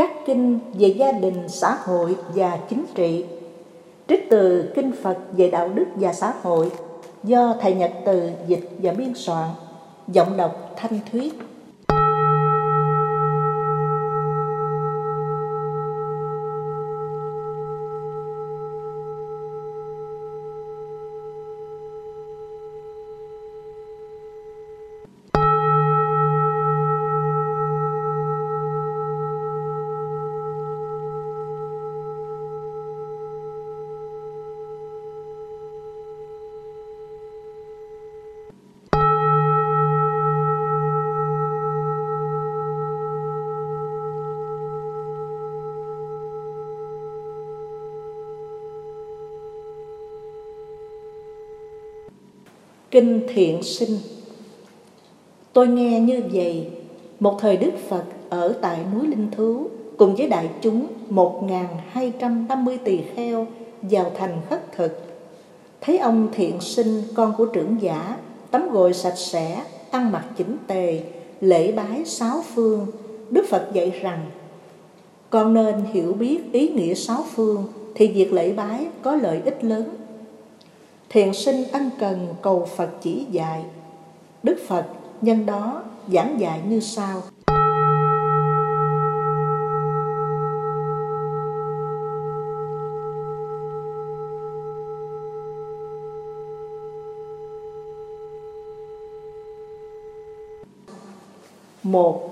các kinh về gia đình, xã hội và chính trị. Trích từ Kinh Phật về đạo đức và xã hội do Thầy Nhật Từ dịch và biên soạn, giọng đọc thanh thuyết. Kinh Thiện Sinh Tôi nghe như vậy, một thời Đức Phật ở tại núi Linh Thú cùng với đại chúng 1.250 tỳ kheo vào thành khất thực. Thấy ông thiện sinh con của trưởng giả, tắm gội sạch sẽ, ăn mặc chỉnh tề, lễ bái sáu phương, Đức Phật dạy rằng con nên hiểu biết ý nghĩa sáu phương thì việc lễ bái có lợi ích lớn thiền sinh ân cần cầu Phật chỉ dạy. Đức Phật nhân đó giảng dạy như sau. Một,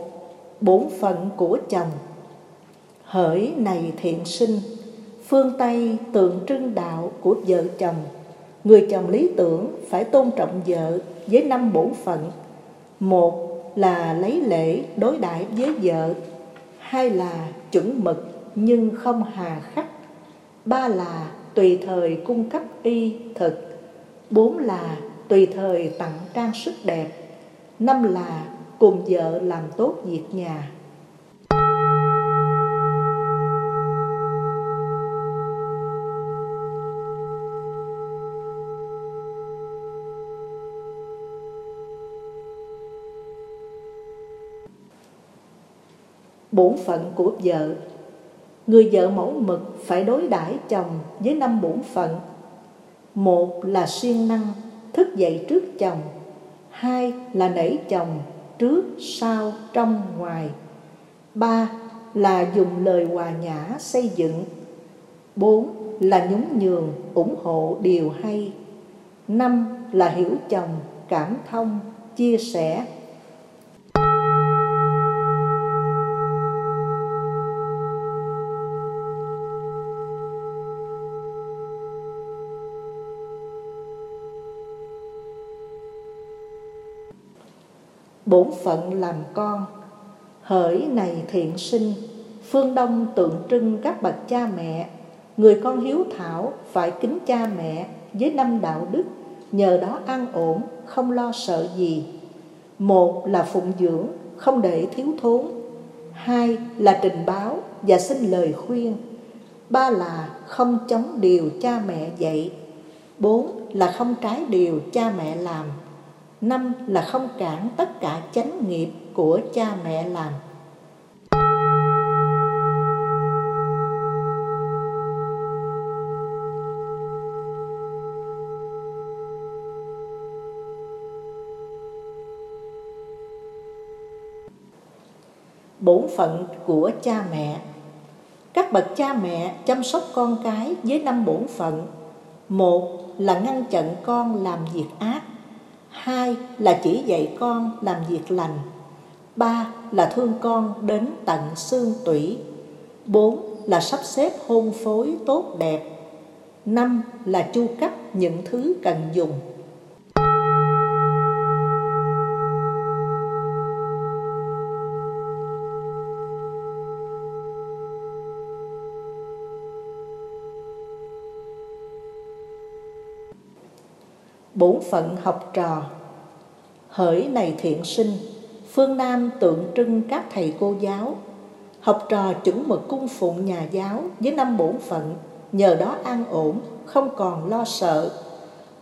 bốn phận của chồng Hỡi này thiện sinh Phương Tây tượng trưng đạo của vợ chồng Người chồng lý tưởng phải tôn trọng vợ với năm bổn phận. Một là lấy lễ đối đãi với vợ, hai là chuẩn mực nhưng không hà khắc, ba là tùy thời cung cấp y thực, bốn là tùy thời tặng trang sức đẹp, năm là cùng vợ làm tốt việc nhà. Bổn phận của vợ. Người vợ mẫu mực phải đối đãi chồng với năm bổn phận. Một là siêng năng, thức dậy trước chồng. Hai là nể chồng trước, sau, trong, ngoài. Ba là dùng lời hòa nhã xây dựng. Bốn là nhún nhường, ủng hộ điều hay. Năm là hiểu chồng, cảm thông, chia sẻ. Bổn phận làm con. Hỡi này thiện sinh, phương đông tượng trưng các bậc cha mẹ. Người con hiếu thảo phải kính cha mẹ với năm đạo đức, nhờ đó an ổn, không lo sợ gì. Một là phụng dưỡng, không để thiếu thốn. Hai là trình báo và xin lời khuyên. Ba là không chống điều cha mẹ dạy. Bốn là không trái điều cha mẹ làm. Năm là không cản tất cả chánh nghiệp của cha mẹ làm. Bổn phận của cha mẹ. Các bậc cha mẹ chăm sóc con cái với năm bổn phận. Một là ngăn chặn con làm việc ác hai là chỉ dạy con làm việc lành. Ba là thương con đến tận xương tủy. Bốn là sắp xếp hôn phối tốt đẹp. Năm là chu cấp những thứ cần dùng. Bổn phận học trò. Hỡi này thiện sinh, phương nam tượng trưng các thầy cô giáo. Học trò chuẩn mực cung phụng nhà giáo với năm bổn phận, nhờ đó an ổn, không còn lo sợ.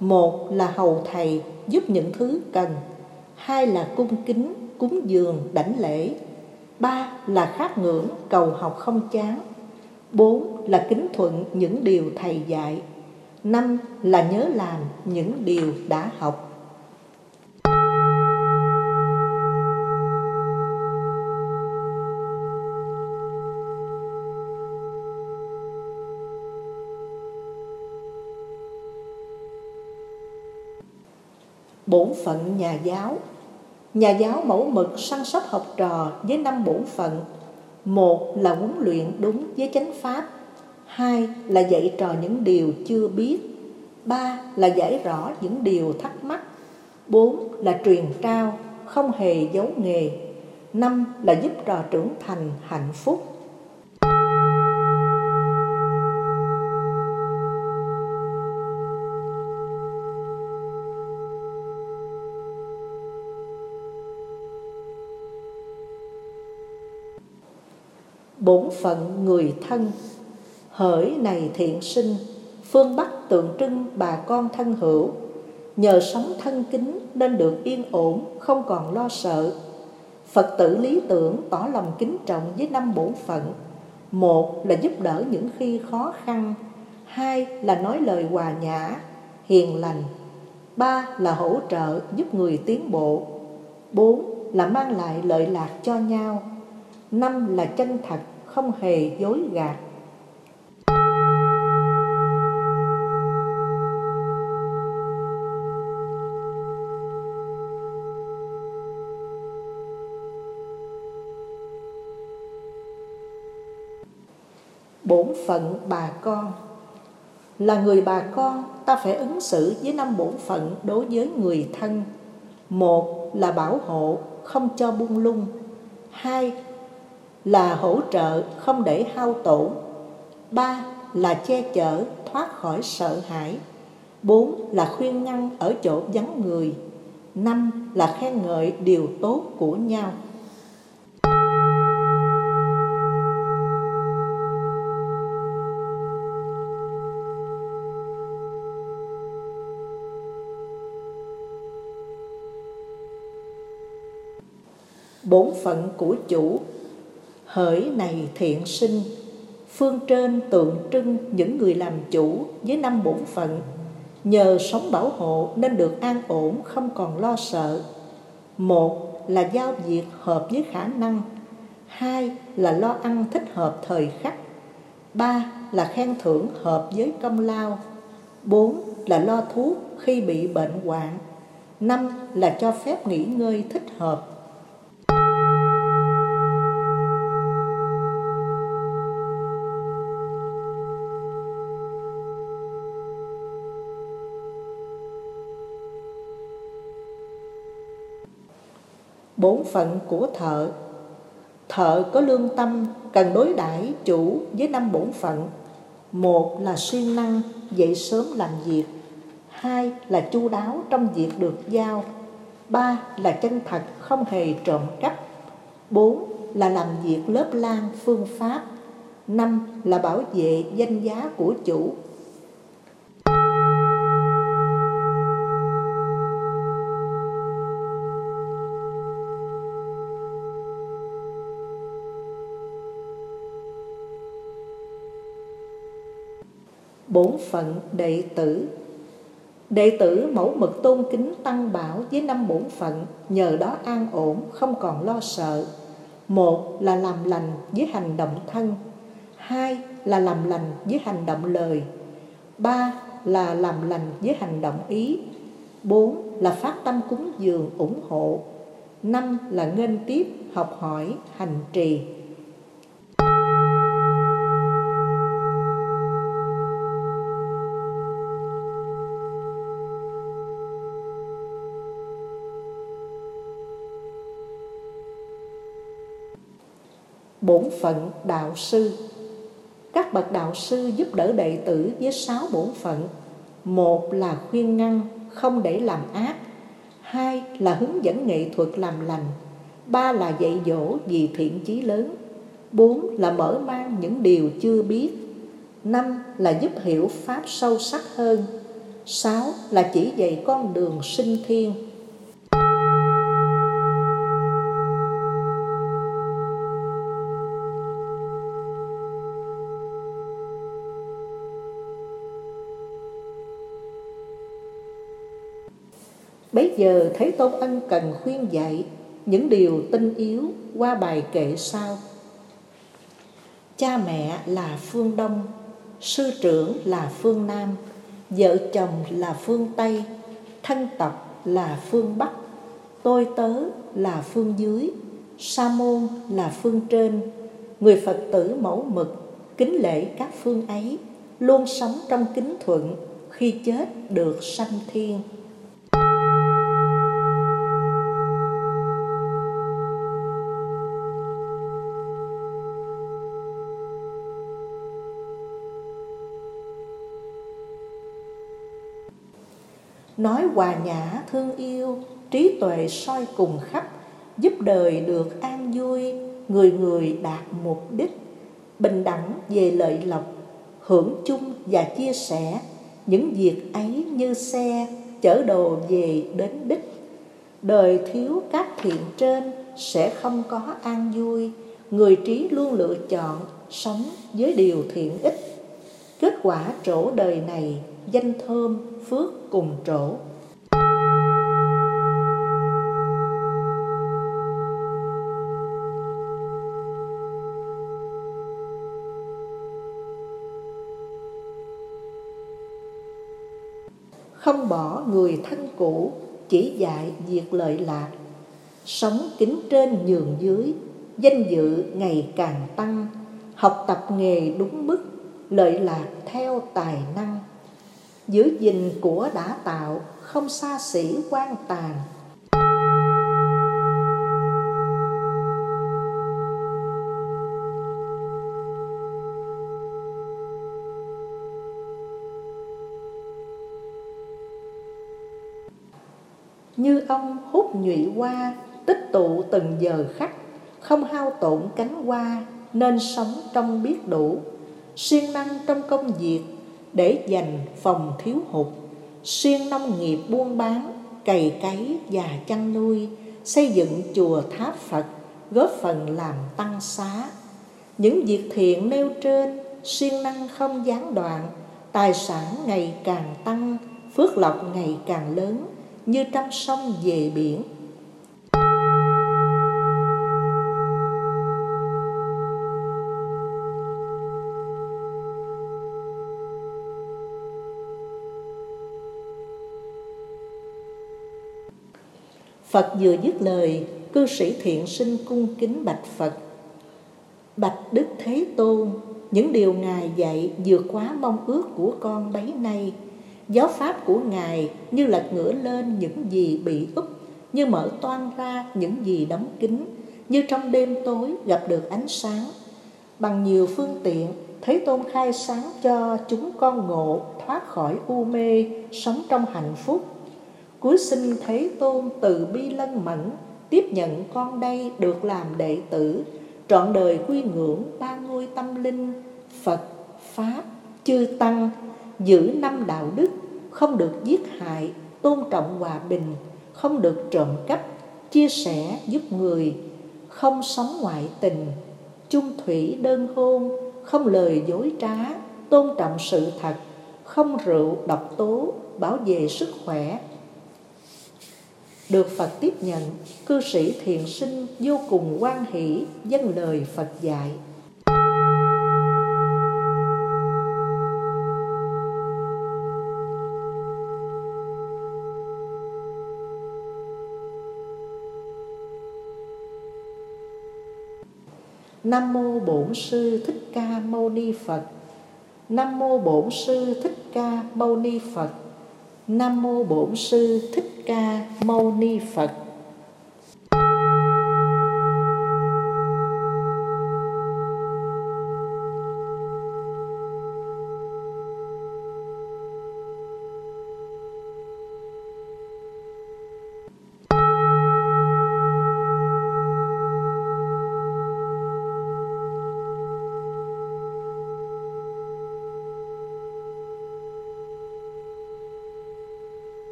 Một là hầu thầy, giúp những thứ cần. Hai là cung kính, cúng dường, đảnh lễ. Ba là khát ngưỡng, cầu học không chán. Bốn là kính thuận những điều thầy dạy năm là nhớ làm những điều đã học. Bổn phận nhà giáo. Nhà giáo mẫu mực săn sóc học trò với năm bổn phận. Một là huấn luyện đúng với chánh pháp hai là dạy trò những điều chưa biết. Ba là giải rõ những điều thắc mắc. Bốn là truyền trao, không hề giấu nghề. Năm là giúp trò trưởng thành hạnh phúc. Bổn phận người thân hỡi này thiện sinh, phương bắc tượng trưng bà con thân hữu. Nhờ sống thân kính nên được yên ổn, không còn lo sợ. Phật tử lý tưởng tỏ lòng kính trọng với năm bổn phận. Một là giúp đỡ những khi khó khăn. Hai là nói lời hòa nhã, hiền lành. Ba là hỗ trợ giúp người tiến bộ. Bốn là mang lại lợi lạc cho nhau. Năm là chân thật, không hề dối gạt. Bổn phận bà con. Là người bà con, ta phải ứng xử với năm bổn phận đối với người thân. Một là bảo hộ, không cho buông lung. Hai là hỗ trợ, không để hao tổn. Ba là che chở, thoát khỏi sợ hãi. Bốn là khuyên ngăn ở chỗ vắng người. Năm là khen ngợi điều tốt của nhau. Bổn phận của chủ. Hỡi này thiện sinh, phương trên tượng trưng những người làm chủ với năm bổn phận. Nhờ sống bảo hộ nên được an ổn, không còn lo sợ. Một là giao việc hợp với khả năng. Hai là lo ăn thích hợp thời khắc. Ba là khen thưởng hợp với công lao. Bốn là lo thuốc khi bị bệnh hoạn. Năm là cho phép nghỉ ngơi thích hợp. Bổn phận của thợ. Thợ có lương tâm, cần đối đãi chủ với năm bổn phận. Một là siêng năng, dậy sớm làm việc. Hai là chu đáo trong việc được giao. Ba là chân thật, không hề trộm cắp. Bốn là làm việc lớp lan phương pháp. Năm là bảo vệ danh giá của chủ. Bổn phận đệ tử. Đệ tử mẫu mực tôn kính tăng bảo với năm bổn phận, Nhờ đó an ổn, không còn lo sợ. Một là làm lành với hành động thân. Hai là làm lành với hành động lời. Ba là làm lành với hành động ý. Bốn là phát tâm cúng dường ủng hộ. Năm là nghênh tiếp học hỏi hành trì. Bổn phận đạo sư. Các bậc đạo sư giúp đỡ đệ tử với sáu bổn phận. Một là khuyên ngăn, không để làm ác. Hai là hướng dẫn nghệ thuật làm lành. Ba là dạy dỗ vì thiện chí lớn. Bốn là mở mang những điều chưa biết. Năm là giúp hiểu pháp sâu sắc hơn. Sáu là chỉ dạy con đường sinh thiên. Bấy giờ Thế Tôn ân cần khuyên dạy những điều tinh yếu qua bài kệ sau. Cha mẹ là phương Đông, sư trưởng là phương Nam, vợ chồng là phương Tây, thân tộc là phương Bắc, tôi tớ là phương dưới, sa môn là phương trên, người Phật tử mẫu mực, kính lễ các phương ấy, luôn sống trong kính thuận, khi chết được sanh thiên. Nói hòa nhã, thương yêu, trí tuệ soi cùng khắp, giúp đời được an vui, người người đạt mục đích, bình đẳng về lợi lộc, hưởng chung và chia sẻ. Những việc ấy như xe, chở đồ về đến đích. Đời thiếu các thiện trên sẽ không có an vui. Người trí luôn lựa chọn sống với điều thiện ích. Kết quả trổ đời này danh thơm, phước cùng trổ. Không bỏ người thân cũ, chỉ dạy việc lợi lạc. Sống kính trên nhường dưới, danh dự ngày càng tăng. Học tập nghề đúng mức, lợi lạc theo tài năng giữ gìn của đã tạo, không xa xỉ quan tàn. Như ông hút nhụy hoa, tích tụ từng giờ khắc, không hao tổn cánh hoa, nên sống trong biết đủ. Siêng năng trong công việc để dành phòng thiếu hụt. Xuyên nông nghiệp buôn bán, cày cấy và chăn nuôi, xây dựng chùa tháp phật, góp phần làm tăng xá. Những việc thiện nêu trên, siêng năng không gián đoạn, tài sản ngày càng tăng, phước lộc ngày càng lớn, như trăm sông về biển. Phật vừa dứt lời, cư sĩ thiện sinh cung kính bạch Phật. Bạch Đức Thế Tôn, những điều Ngài dạy vượt quá mong ước của con bấy nay. Giáo pháp của Ngài như lật ngửa lên những gì bị úp, như mở toan ra những gì đóng kín, như trong đêm tối gặp được ánh sáng. Bằng nhiều phương tiện, Thế Tôn khai sáng cho chúng con ngộ thoát khỏi u mê, sống trong hạnh phúc Cuối sinh Thế Tôn từ bi lân mẫn Tiếp nhận con đây được làm đệ tử. Trọn đời quy ngưỡng ba ngôi tâm linh Phật, Pháp, chư Tăng Giữ năm đạo đức Không được giết hại Tôn trọng hòa bình Không được trộm cắp Chia sẻ giúp người Không sống ngoại tình Chung thủy đơn hôn Không lời dối trá Tôn trọng sự thật Không rượu độc tố Bảo vệ sức khỏe được Phật tiếp nhận, cư sĩ thiện sinh vô cùng quan hỷ dân lời Phật dạy. Nam mô Bổn sư Thích Ca Mâu Ni Phật. Nam mô Bổn sư Thích Ca Mâu Ni Phật. Nam mô Bổn sư Thích Ca Mâu Ni Phật.